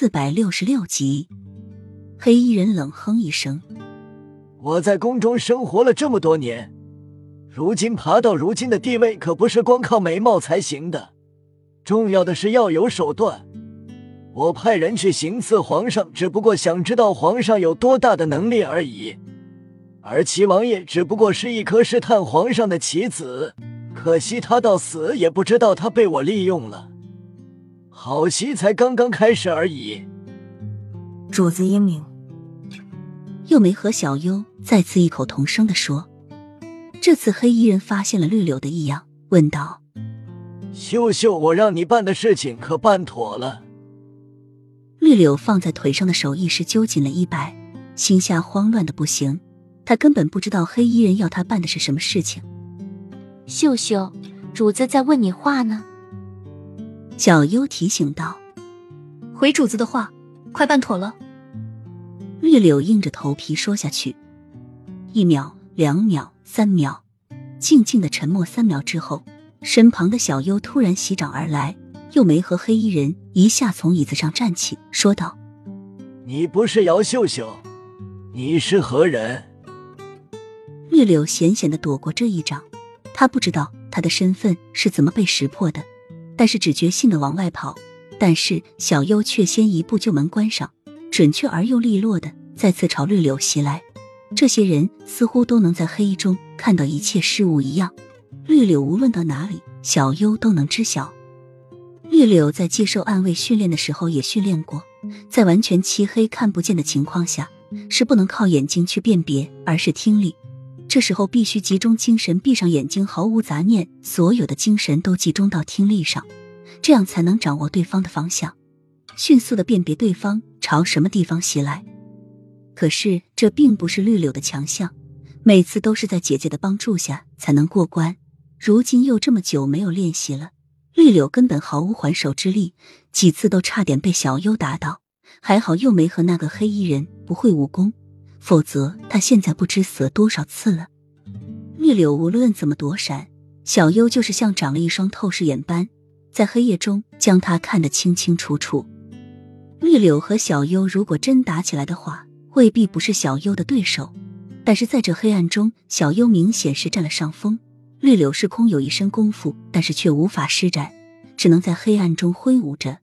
四百六十六集，黑衣人冷哼一声：“我在宫中生活了这么多年，如今爬到如今的地位，可不是光靠美貌才行的，重要的是要有手段。我派人去行刺皇上，只不过想知道皇上有多大的能力而已。而齐王爷只不过是一颗试探皇上的棋子，可惜他到死也不知道他被我利用了。”好戏才刚刚开始而已。主子英明。又没和小优再次异口同声的说：“这次黑衣人发现了绿柳的异样，问道：‘秀秀，我让你办的事情可办妥了？’绿柳放在腿上的手一时揪紧了一摆，心下慌乱的不行。他根本不知道黑衣人要他办的是什么事情。秀秀，主子在问你话呢。”小优提醒道：“回主子的话，快办妥了。”绿柳硬着头皮说下去。一秒，两秒，三秒，静静的沉默三秒之后，身旁的小优突然袭掌而来，又没和黑衣人一下从椅子上站起，说道：“你不是姚秀秀，你是何人？”绿柳险险的躲过这一掌，他不知道他的身份是怎么被识破的。但是只觉性的往外跑，但是小优却先一步就门关上，准确而又利落的再次朝绿柳袭来。这些人似乎都能在黑衣中看到一切事物一样，绿柳无论到哪里，小优都能知晓。绿柳在接受暗卫训练的时候也训练过，在完全漆黑看不见的情况下，是不能靠眼睛去辨别，而是听力。这时候必须集中精神，闭上眼睛，毫无杂念，所有的精神都集中到听力上，这样才能掌握对方的方向，迅速的辨别对方朝什么地方袭来。可是这并不是绿柳的强项，每次都是在姐姐的帮助下才能过关。如今又这么久没有练习了，绿柳根本毫无还手之力，几次都差点被小优打倒。还好又没和那个黑衣人不会武功。否则，他现在不知死了多少次了。绿柳无论怎么躲闪，小优就是像长了一双透视眼般，在黑夜中将他看得清清楚楚。绿柳和小优如果真打起来的话，未必不是小优的对手。但是在这黑暗中，小优明显是占了上风。绿柳是空有一身功夫，但是却无法施展，只能在黑暗中挥舞着。